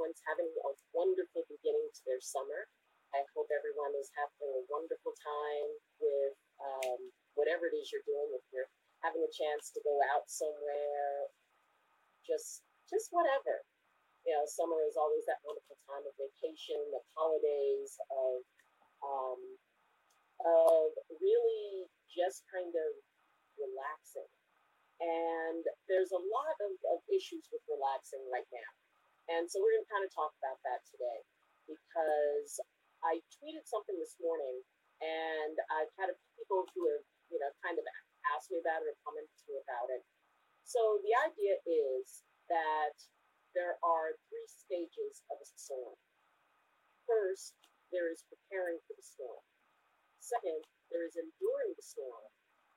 everyone's having a wonderful beginning to their summer. I hope everyone is having a wonderful time with um, whatever it is you're doing. If you're having a chance to go out somewhere, just just whatever. You know, summer is always that wonderful time of vacation, of holidays, of um, of really just kind of relaxing. And there's a lot of, of issues with relaxing right now. And so we're going to kind of talk about that today because I tweeted something this morning and I've had a few people who have, you know, kind of asked me about it or commented to me about it. So the idea is that there are three stages of a storm. First, there is preparing for the storm. Second, there is enduring the storm.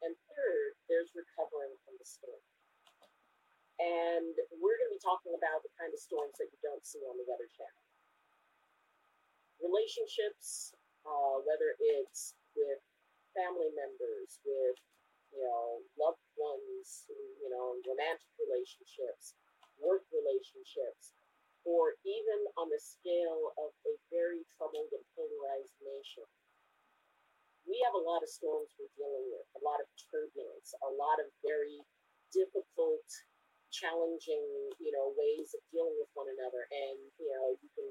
And third, there's recovering from the storm. And we're going to be talking about the kind of storms that you don't see on the Weather Channel. Relationships, uh, whether it's with family members, with you know loved ones, you know romantic relationships, work relationships, or even on the scale of a very troubled and polarized nation we have a lot of storms we're dealing with, a lot of turbulence, a lot of very difficult, challenging, you know, ways of dealing with one another. And, you know, you can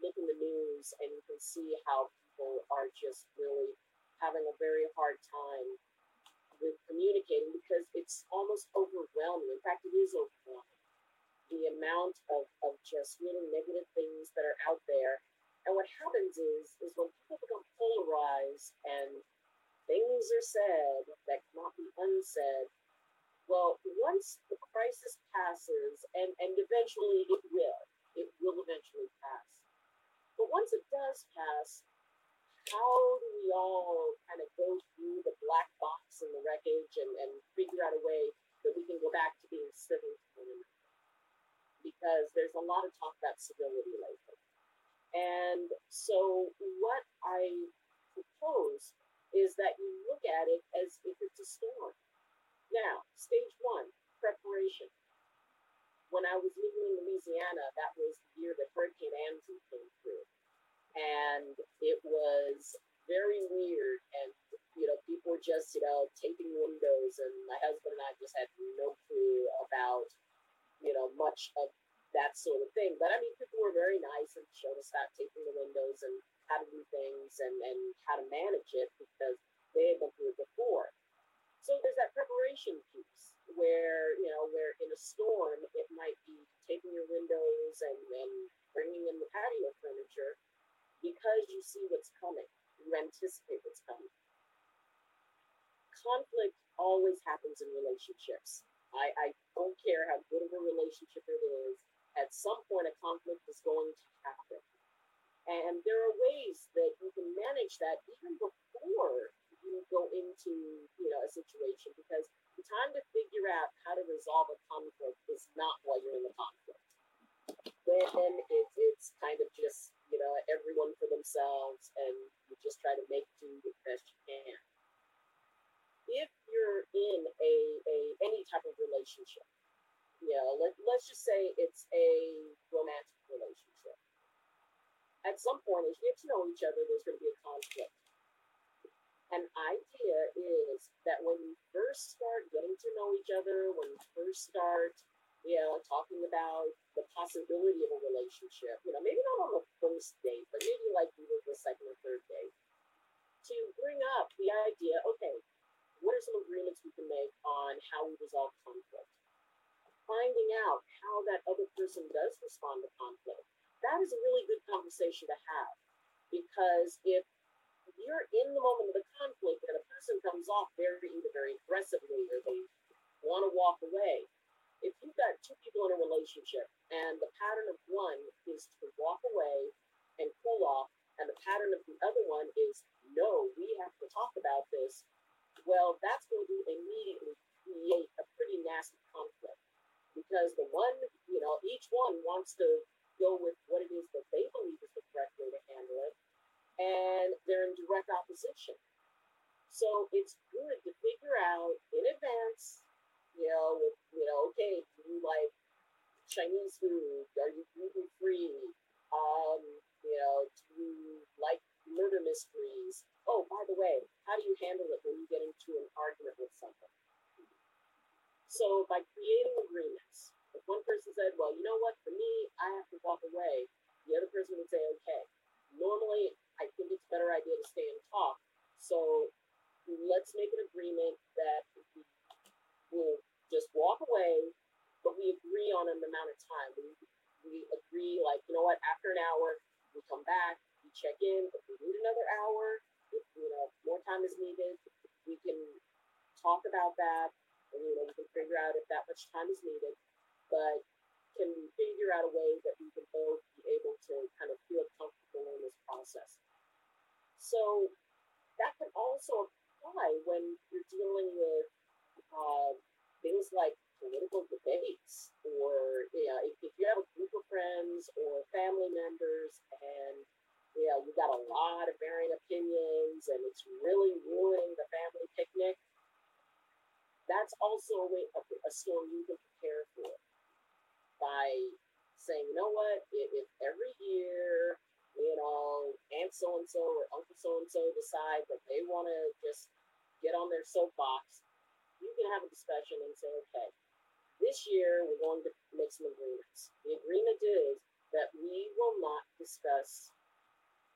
look in the news and you can see how people are just really having a very hard time with communicating because it's almost overwhelming. In fact, it is overwhelming. The amount of, of just really negative things that are out there and what happens is, is when people become polarized and things are said that cannot be unsaid, well, once the crisis passes, and, and eventually it will, it will eventually pass. But once it does pass, how do we all kind of go through the black box and the wreckage and, and figure out a way that we can go back to being civil to one another? Because there's a lot of talk about civility lately. And so, what I propose is that you look at it as if it's a storm. Now, stage one, preparation. When I was living in Louisiana, that was the year that Hurricane Andrew came through. And it was very weird. And, you know, people were just, you know, taping windows. And my husband and I just had no clue about, you know, much of that sort of thing. But I mean, people were very nice and showed us how taping the windows and how to do things and, and how to manage it because they had been through it before. So there's that preparation piece where, you know, where in a storm, it might be taking your windows and, and bringing in the patio furniture because you see what's coming. You anticipate what's coming. Conflict always happens in relationships. I, I don't care how good of a relationship it is at some point a conflict is going to happen. And there are ways that you can manage that even before you go into you know a situation because the time to figure out how to resolve a conflict is not while you're in the conflict. Then, it's, it's kind of just you know everyone for themselves and you just try to make do the best you can. If you're in a, a any type of relationship, you know, let, let's just say it's a romantic relationship. At some point, as you get to know each other, there's going to be a conflict. An idea is that when you first start getting to know each other, when you first start, you know, talking about the possibility of a relationship, you know, maybe not on the first date, but maybe like either the second or third date, to bring up the idea, okay, what are some agreements we can make on how we resolve conflict? finding out how that other person does respond to conflict, that is a really good conversation to have. Because if you're in the moment of the conflict and a person comes off very either very aggressively or they want to walk away, if you've got two people in a relationship and the pattern of one is to walk away and cool off, and the pattern of the other one is no, we have to talk about this, well, that's going to immediately create a pretty nasty conflict. Because the one, you know, each one wants to go with what it is that they believe is the correct way to handle it, and they're in direct opposition. So it's good to figure out in advance, you know, with, you know, okay, do you like Chinese food? Are you gluten free? Um, you know, do you like murder mysteries? Oh, by the way, how do you handle it when you get into an argument with someone? So by creating agreements, if one person said, well, you know what, for me, I have to walk away, the other person would say, okay. Normally, I think it's a better idea to stay and talk. So let's make an agreement that we will just walk away, but we agree on an amount of time. We, we agree, like, you know what, after an hour, we come back, we check in. If we need another hour, if, you know, more time is needed, we can talk about that, and, you know, we can figure out if that much time is needed. But can we figure out a way that we can both be able to kind of feel comfortable in this process? So that can also apply when you're dealing with uh, things like political debates, or if, if you have a group of friends or family members, and you know, you got a lot of varying opinions, and it's really ruining the family picnic. That's also a, way, a, a storm you can prepare for by saying, you know what, if, every year you know, Aunt so and so or Uncle so and so decide that they want to just get on their soapbox, you can have a discussion and say, okay, this year we're going to make some agreements. The agreement is that we will not discuss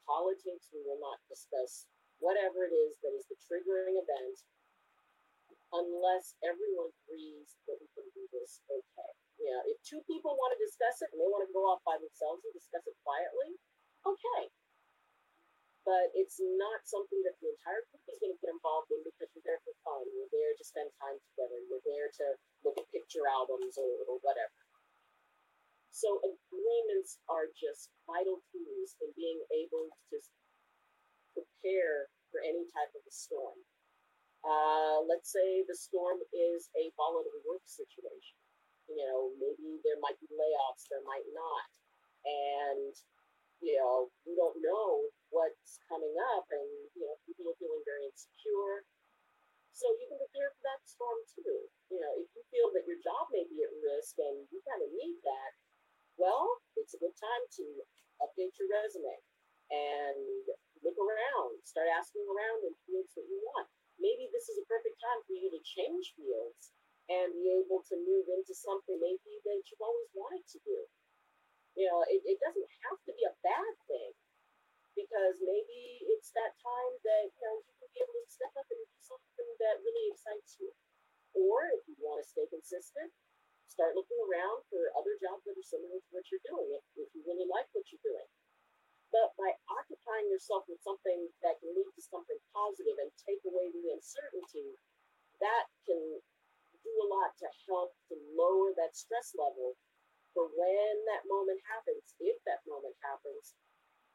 politics, we will not discuss whatever it is that is the triggering event unless everyone agrees that we can do this okay. Yeah, if two people want to discuss it and they want to go off by themselves and discuss it quietly, okay. But it's not something that the entire group is going to get involved in because you're there for fun. You're there to spend time together. You're there to look at picture albums or, or whatever. So agreements are just vital tools in being able to prepare for any type of a storm. Uh, let's say the storm is a volatile work situation. You know, maybe there might be layoffs, there might not. And you know, we don't know what's coming up, and you know, people are feeling very insecure. So you can prepare for that storm too. You know, if you feel that your job may be at risk and you kind of need that, well, it's a good time to update your resume and look around, start asking around in fields that you want. Maybe this is a perfect time for you to change fields and be able to move into something maybe that you've always wanted to do. You know, it, it doesn't have to be a bad thing because maybe it's that time that you know you can be able to step up and do something that really excites you. Or if you want to stay consistent, start looking around for other jobs that are similar to what you're doing if, if you really like what you're doing. But by occupying yourself with something that can lead to something positive and take away the uncertainty, that can do a lot to help to lower that stress level for when that moment happens, if that moment happens,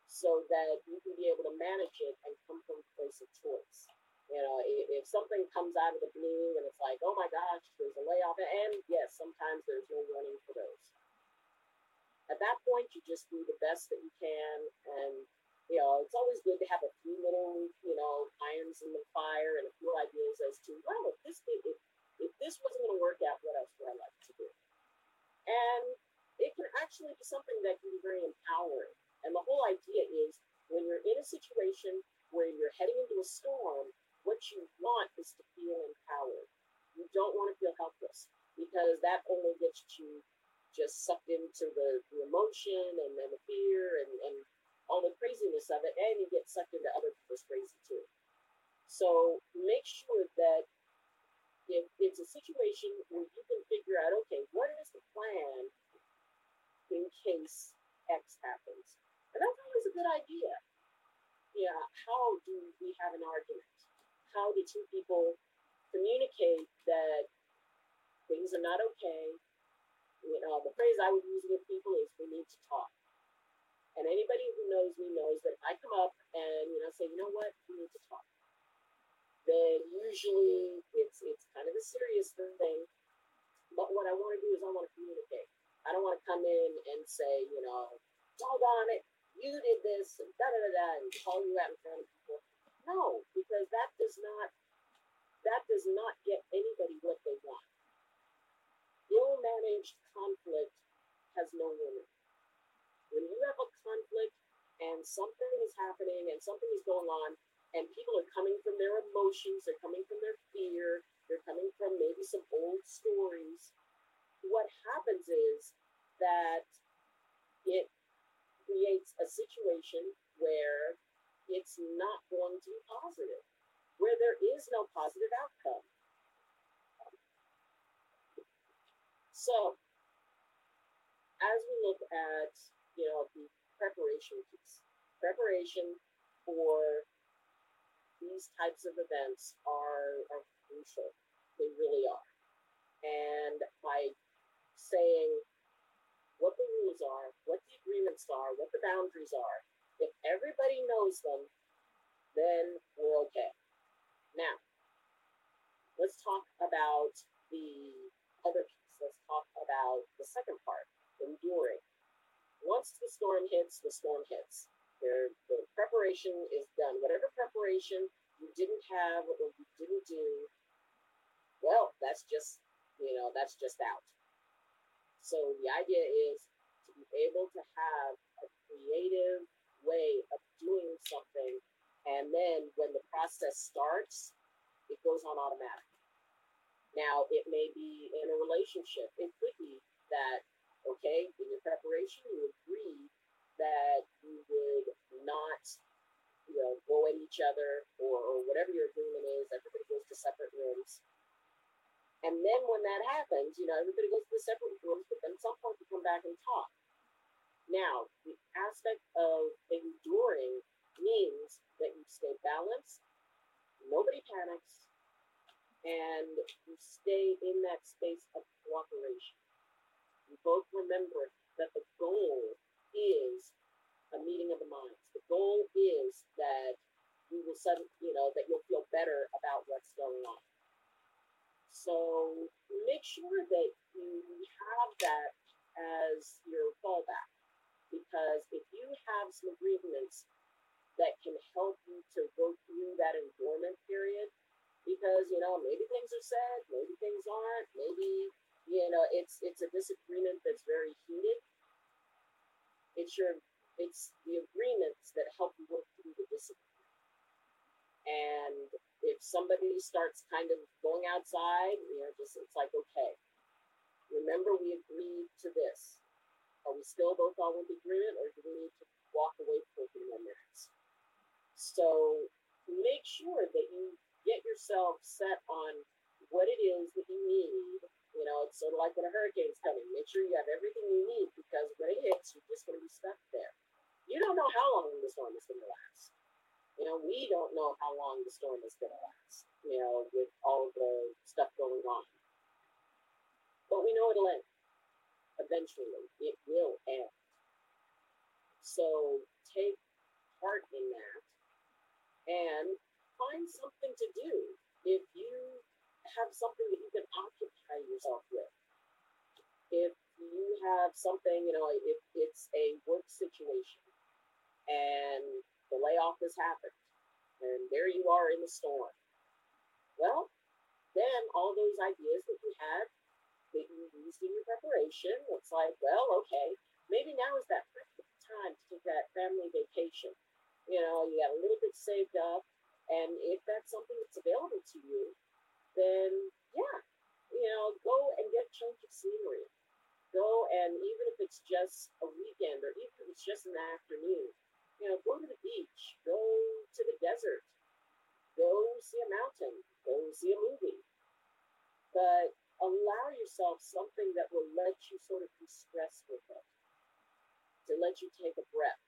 so that you can be able to manage it and come from a place of choice. You know, if, something comes out of the blue and it's like, oh my gosh, there's a layoff, and yes, sometimes there's no warning for those. At that point, you just do the best that you can, and you know, it's always good to have a few little, you know, irons in the fire and a few ideas as to, well, if this if, if this wasn't going to work out, what else would I like to do? And it can actually be something that can be very empowering. And the whole idea is when you're in a situation where you're heading into a storm, what you want is to feel empowered. You don't want to feel helpless because that only gets you just sucked into the, the emotion and then the fear and, and all the craziness of it, and you get sucked into other people's crazy too. So make sure that if it's a situation where you can figure out, okay, what is the plan in case X happens. And that's always a good idea. Yeah, how do we have an argument? How do two people communicate that things are not okay? You know, the phrase I would use with people is we need to talk. And anybody who knows me knows that I come up and you know say, you know what, we need to talk. Then usually it's it's kind of a serious thing. But what I want to do is I want to communicate. I don't want to come in and say, you know, doggone it, you did this and da da da da and call you out in front of people. No, because that does not that does not get anybody what they want. Ill managed conflict has no limit. When you have a conflict and something is happening and something is going on, and people are coming from their emotions, they're coming from their fear, they're coming from maybe some old stories. What happens is that it creates a situation where it's not going to be positive, where there is no positive outcome. So, as we look at, you know, the preparation piece, preparation for these types of events are, are crucial. They really are. And by saying what the rules are, what the agreements are, what the boundaries are, if everybody knows them, then we're okay. Now, let's talk about the other piece let's talk about the second part, enduring. Once the storm hits, the storm hits. The preparation is done. Whatever preparation you didn't have or you didn't do, well, that's just, you know, that's just out. So the idea is to be able to have a creative way of doing something. And then when the process starts, it goes on automatic. Now, it may be in a relationship. It could be that, okay, in your preparation, you agree that not, you know, go at each other or, or whatever your agreement is. Everybody goes to separate rooms. And then when that happens, you know, everybody goes to the separate rooms, but then some point you come back and talk. Now, the aspect of enduring means that you stay balanced, nobody panics, and you stay in that space of cooperation. You both remember that the goal is a meeting of the minds. The goal is that you will suddenly, you know, that you'll feel better about what's going on. So make sure that you have that as your fallback. Because if you have some agreements that can help you to go through that endurement period, because you know maybe things are said, maybe things aren't, maybe you know it's it's a disagreement that's very heated. It's your it's the agreements that help you work through the discipline. And if somebody starts kind of going outside, you know, just it's like okay, remember we agreed to this. Are we still both all in agreement, or do we need to walk away few more minutes? So make sure that you get yourself set on what it is that you need. You know, it's sort of like when a hurricane's coming. Make sure you have everything you need because when it hits, you're just going to be stuck there. You don't know how long the storm is going to last. You know, we don't know how long the storm is going to last, you know, with all the stuff going on. But we know it'll end. Eventually, it will end. So take part in that and find something to do if you have something that you can occupy yourself with. If you have something, you know, if it's a work situation and the layoff has happened and there you are in the storm, well, then all those ideas that you had that you used in your preparation, it's like, well, okay, maybe now is that perfect time to take that family vacation. You know, you got a little bit saved up, and if that's something that's available to you, then yeah, you know, go and get of scenery. Go and even if it's just a weekend or even if it's just an afternoon, you know, go to the beach, go to the desert, go see a mountain, go see a movie. But allow yourself something that will let you sort of de-stress with it, to let you take a breath.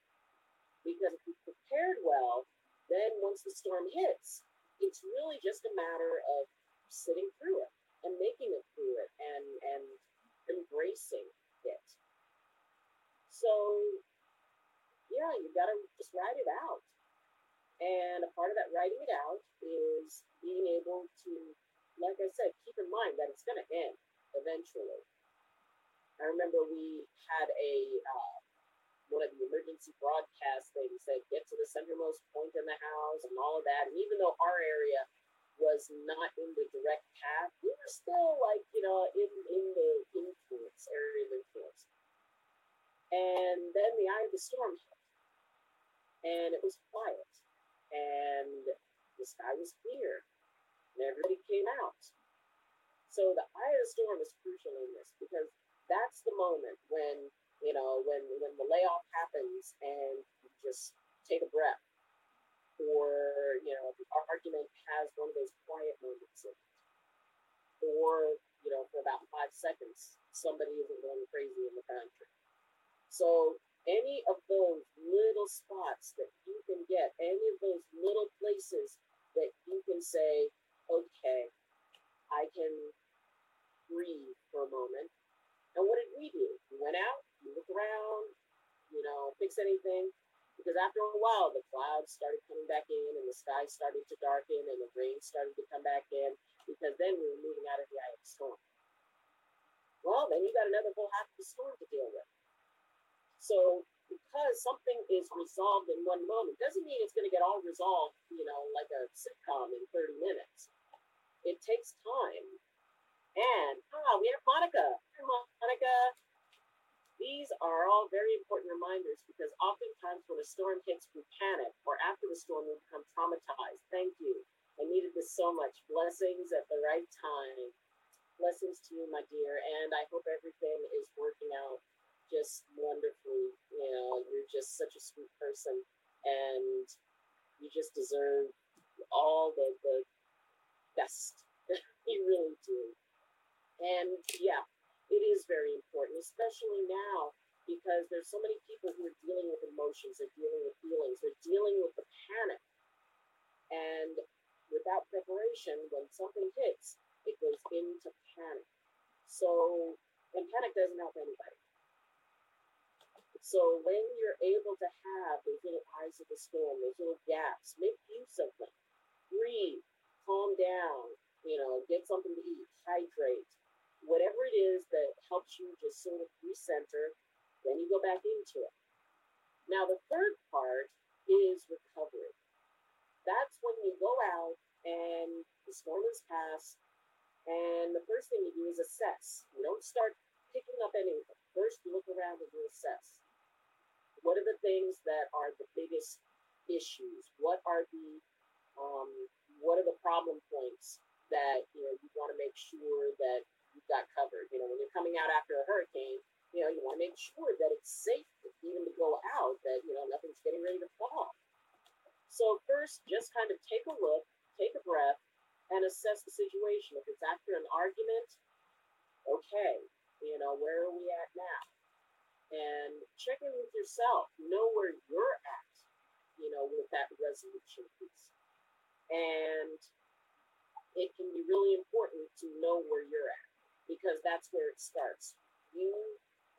Because if you prepared well, then once the storm hits, it's really just a matter of sitting through it and making it through it and and embracing it. So yeah, you gotta just write it out. And a part of that writing it out is being able to, like I said, keep in mind that it's gonna end eventually. I remember we had a uh, one of the emergency broadcast things that get to the centermost point in the house and all of that. And even though our area was not in the direct path, we were still like, you know, in, in the influence, area of influence. And then the eye of the storm hit, and it was quiet, and the sky was clear, and everybody came out. So the eye of the storm is crucial in this because that's the moment when you know when when the layoff happens and you just take a breath or you know the argument has one of those quiet moments or you know for about five seconds somebody isn't going crazy in the country so any of those little spots that you can get any of those little places that you can say okay i can breathe for a moment. And what did we do? We went out we looked around you know fix anything because after a while the clouds started coming back in and the sky started to darken and the rain started to come back in because then we were moving out of the eye of the storm. Well, then you got another whole half of the storm to deal with. So because something is resolved in one moment doesn't mean it's going to get all resolved, you know, like a sitcom in 30 minutes. It takes time. And ah, we have Monica. Hi, Monica. These are all very important reminders because oftentimes when a storm hits, we panic, or after the storm, we become traumatized. Thank you. I needed this so much. Blessings at the right time. Blessings to you, my dear. And I hope everything is working out just wonderfully. You know, you're just such a sweet person and you just deserve all the, the best. you really do. And yeah, it is very important, especially now because there's so many people who are dealing with emotions, they're dealing with feelings, they're dealing with the panic. And without preparation, when something hits, it goes into panic. So, and panic doesn't help anybody. So when you're able to have those little eyes of the storm, those little gaps, make use of them. Breathe, calm down, you know, get something to eat, hydrate, whatever it is that helps you just sort of recenter, then you go back into it. Now, the third part is recovery. That's when you go out and the storm is past, and the first thing you do is assess. You don't start picking up anything. First, look around and you assess. What are the things that are the biggest issues? What are the um, what are the problem points that you know you want to make sure that you've got covered. You know, when you're coming out after a hurricane, you know, you want to make sure that it's safe even to go out, that, you know, nothing's getting ready to fall. So first, just kind of take a look, take a breath, and assess the situation. If it's after an argument, okay, you know, where are we at now? And check in with yourself, know where you're at, you know, with that resolution piece. And it can be really important to know where you're at because that's where it starts. You,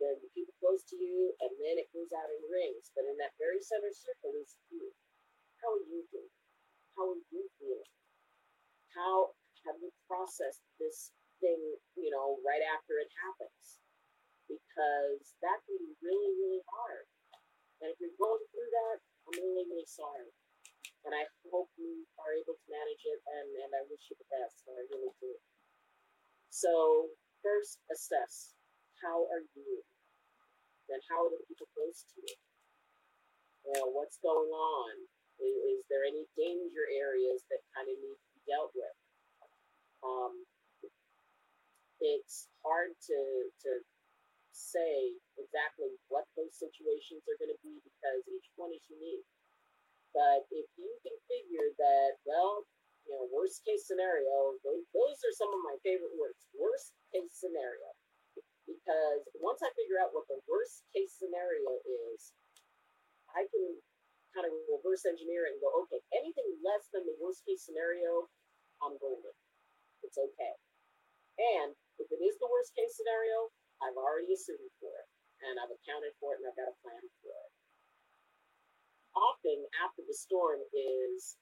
then the people close to you, and then it goes out in rings. But in that very center circle is you. How are you doing? How are you feeling? How have you processed this thing, you know, right after it happens? Because that can be really, really hard. And if you're going through that, I'm really, really sorry. And I hope you are able to manage it, and, and I wish you the best. And I really do. So first assess how are you? Then how are the people close to you? You know, what's going on? Is, is there any danger areas that kind of need to be dealt with? Um, it's hard to to say exactly what those situations are going to be because each one is unique. But if you can figure that, well, you know, worst case scenario, those, are some of my favorite words. Worst case scenario. Because once I figure out what the worst case scenario is, I can kind of reverse engineer it and go, okay, anything less than the worst case scenario, I'm golden. It's okay. And if it is the worst case scenario, I've already assumed for it and I've accounted for it and I've got a plan for it. Often after the storm is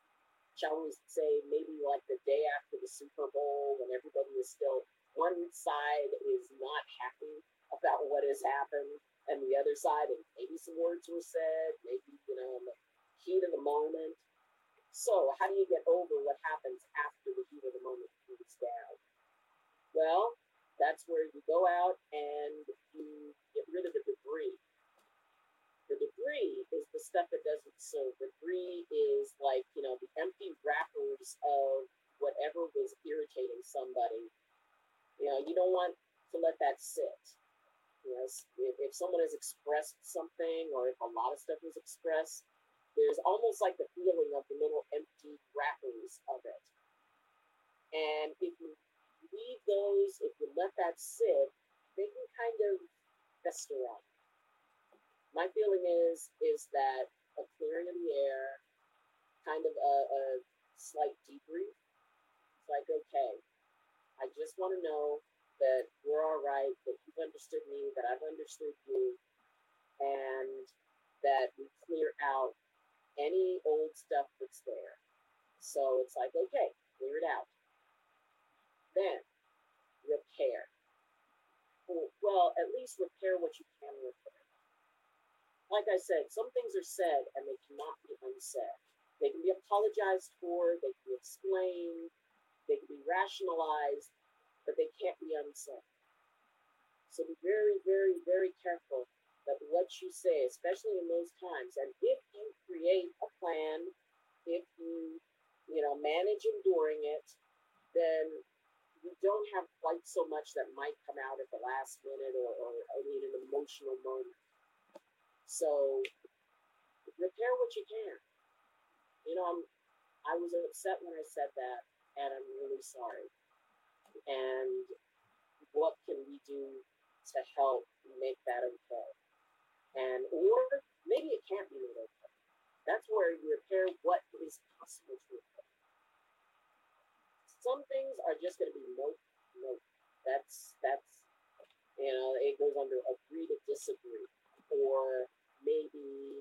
shall we say, maybe like the day after the Super Bowl when everybody is still, one side is not happy about what has happened, and the other side, and maybe some words were said, maybe, you know, in the heat of the moment. So, how do you get over what happens after the heat of the moment cools down? Well, that's where you go out and you get rid of the debris. Debris is the stuff that doesn't serve. Debris is like, you know, the empty wrappers of whatever was irritating somebody. You know, you don't want to let that sit. You know, if, if someone has expressed something or if a lot of stuff was expressed, there's almost like the feeling of the little empty wrappers of it. And if you leave those, if you let that sit, they can kind of fester up. My feeling is is that a clearing of the air, kind of a, a slight debrief. It's like, okay, I just want to know that we're all right, that you've understood me, that I've understood you, and that we clear out any old stuff that's there. So it's like, okay, clear it out. Then repair. Well, at least repair what you can repair. Like I said, some things are said and they cannot be unsaid. They can be apologized for, they can be explained, they can be rationalized, but they can't be unsaid. So be very, very, very careful that what you say, especially in those times, and if you create a plan, if you, you know, manage enduring it, then you don't have quite so much that might come out at the last minute or, or I mean, an emotional moment. So repair what you can. You know, I'm, I was upset when I said that, and I'm really sorry. And what can we do to help make that okay? And or maybe it can't be made okay. That's where you repair what is possible to repair. Some things are just going to be nope, nope. That's that's you know it goes under agree to disagree, or maybe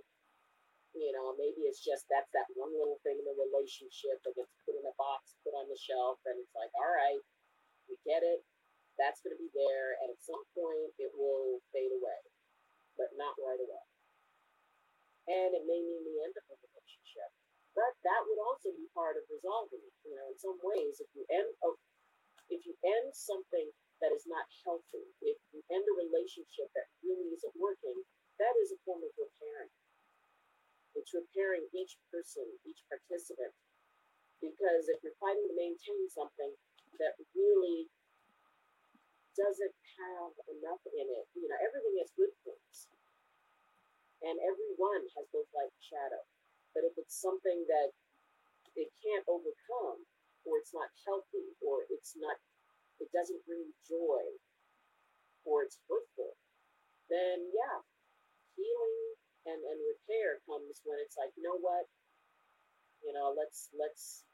you know maybe it's just that's that one little thing in the relationship that gets put in a box, put on the shelf, and it's like all right, we get it. That's going to be there, and at some point it will fade away, but not right away. And it may mean the end of the relationship but that would also be part of resolving it. You know, in some ways, if you end a, if you end something that is not healthy, if you end a relationship that really isn't working, that is a form of repairing. It's repairing each person, each participant. Because if you're fighting to maintain something that really doesn't have enough in it, you know, everything has good points. And everyone has both light and shadow. But if it's something that it can't overcome, or it's not healthy, or it's not, it doesn't bring joy, or it's hurtful, then yeah, and, and repair comes when it's like, you know what, you know, let's let's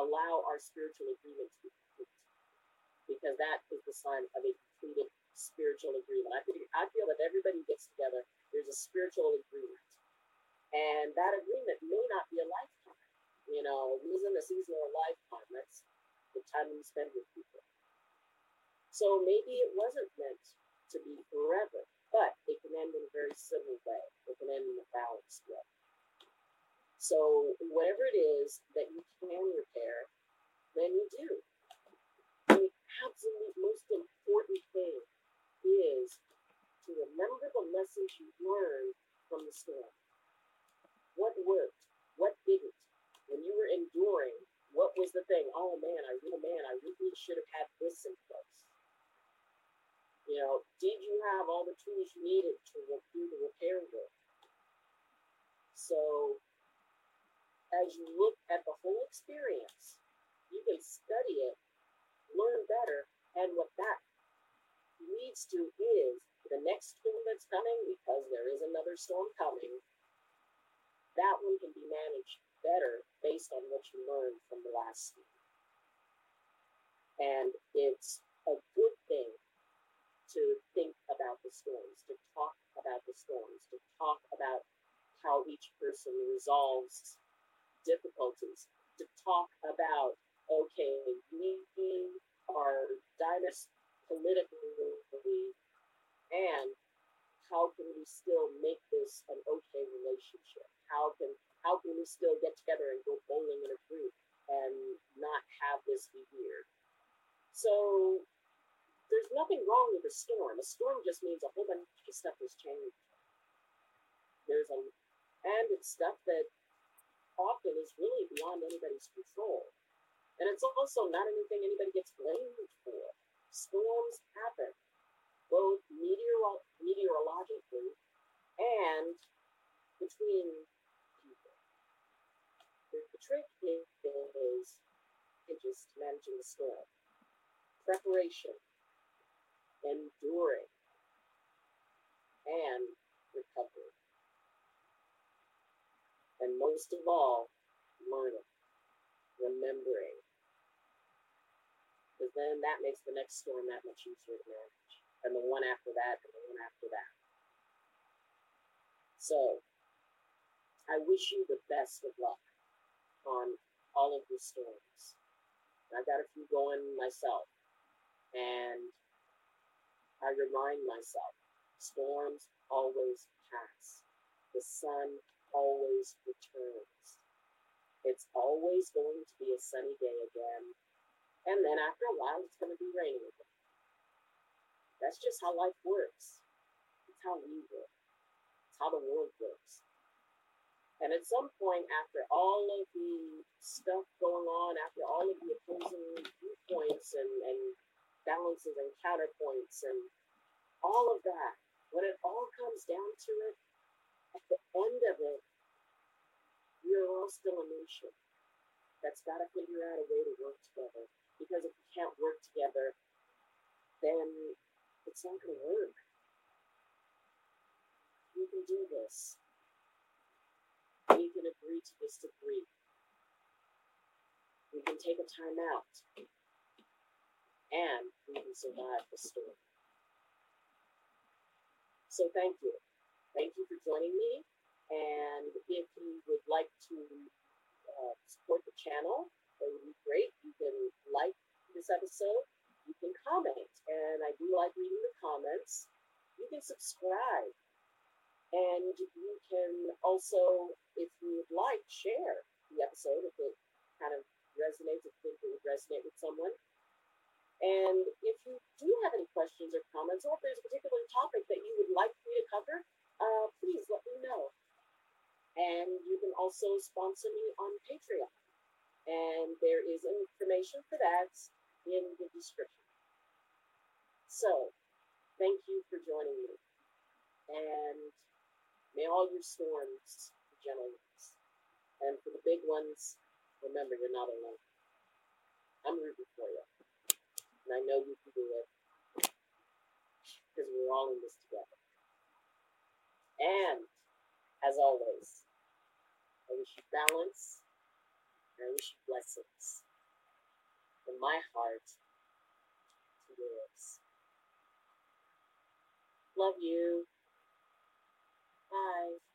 allow our spiritual agreement to be complete, because that is the sign of a completed spiritual agreement. I feel, I feel that everybody gets together. There's a spiritual agreement and that agreement may not be a lifetime. You know, losing a season or a lifetime, that's the time you spend with people. So maybe it wasn't meant to be forever, but it can end in a very civil way. It can end in a balanced way. So whatever it is that you can repair, then you do. The absolute most important thing is to remember the lessons you learned from the storm. What worked? What didn't? When you were enduring, what was the thing? Oh man, I really, man, I really should have had this place. You know, did you have all the tools you needed to do the repair work? So, as you look at the whole experience, you can study it, learn better, and what that leads to is the next storm that's coming, because there is another storm coming, that one can be managed better based on what you learned from the last season. And it's a good thing to think about the storms, to talk about the storms, to talk about how each person resolves difficulties, to talk about, okay, we are dynasty politically and how can we still make this an okay relationship? How can how can we still get together and go bowling in a group and not have this be weird? So wrong with a storm. A storm just means a whole bunch of stuff has changed. there's a and it's stuff that often is really beyond anybody's control. And it's also not anything anybody gets blamed for. Storms happen, both meteoro- meteorologically and between people. The, the trick is, is just managing the storm, preparation, enduring, and recovery. And most of all, learning, remembering. Because then that makes the next storm that much easier to manage. And the one after that, and the one after that. So, I wish you the best of luck on all of your storms. I've got a few going myself. And I remind myself storms always pass. The sun always returns. It's always going to be a sunny day again. And then after a while, it's going to be raining again. That's just how life works. It's how we work. It's how the world works. And at some point, after all of the stuff going on, after all of the opposing viewpoints and, and balances and counterpoints and all of that, when it all comes down to it, at the end of it, we are all still a nation that's got to figure out a way to work together. Because if we can't work together, then it's not going to work. We can do this we can agree to disagree. We can take a time out. And we can survive the storm. So thank you. Thank you for joining me. And if you would like to uh, support the channel, that would be great. You can like this episode. You can comment. And I do like reading the comments. You can subscribe and you can also, if you would like, share the episode if it kind of resonates, if it would resonate with someone. And if you do have any questions or comments, or if there's a particular topic that you would like me to cover, uh, please let me know. And you can also sponsor me on Patreon. And there is information for that in the description. So, thank you for joining me. And May all your storms be gentle ones. And for the big ones, remember you're not alone. I'm rooting for you. And I know you can do it. Because we're all in this together. And as always, I wish you balance and I wish you blessings from my heart to yours. Love you. Bye.